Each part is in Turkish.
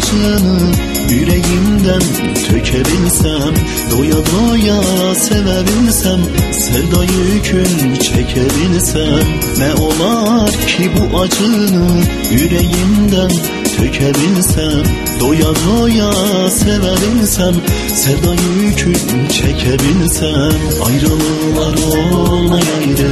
acını Yüreğimden tökebilsem Doya doya sevebilsem Sevda yükün çekebilsem Ne olar ki bu acını Yüreğimden tökebilsem Doya doya sevebilsem Sevda yükün çekebilsem. Ayrılıklar olmayaydı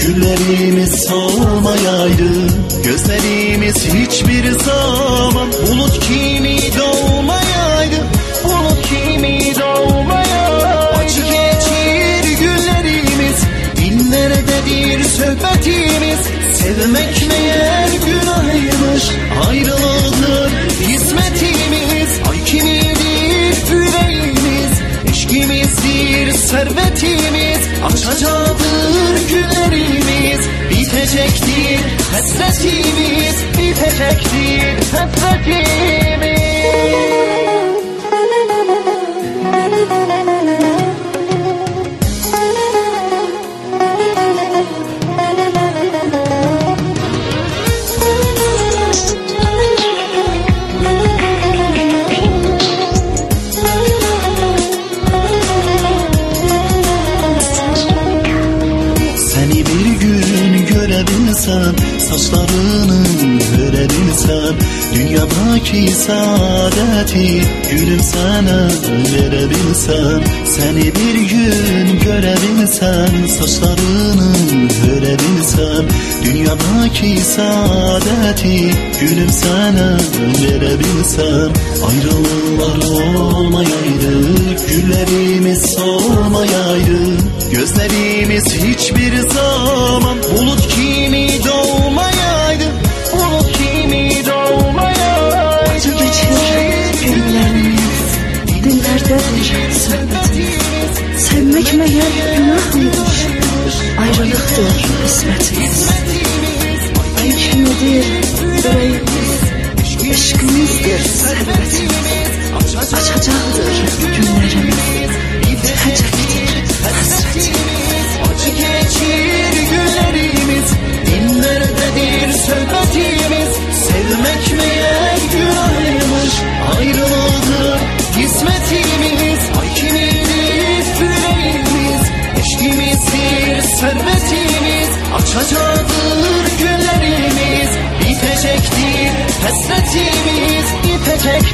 Güllerimiz solmayaydı Gözlerimiz hiçbir zaman Bulut kimi doğmayaydı Bulut kimi doğmayaydı. Acı geçir günlerimiz Dillerde söhbetimiz. Sevmek meğer günahıymış Ayrılıktır hizmetimiz. Ay kimidir yüreğimiz Eşkimizdir servetimiz. Açacaktır günlerimiz Bitecektir hasretimiz Bitecektir hasretimiz görebilsem Saçlarını görebilsem Dünyadaki saadeti Gülüm sana verebilsem Seni bir gün görebilsem Saçlarını görebilsem Dünyadaki saadeti Gülüm sana verebilsem Ayrılıklar olmayaydı Güllerimiz solmayaydı Gözlerimiz hiçbir zaman Meğer günahıymış Ayrılıktır kısmetimiz Ay kimidir yüreğimiz Eşkimizdir servetimiz Açacaktır günlerimiz Bitecektir hasretimiz geçir günlerimiz Dinlerdedir söhbetimiz Sevmek meğer Açacaktır günlerimiz Bitecektir hasretimiz hasretimiz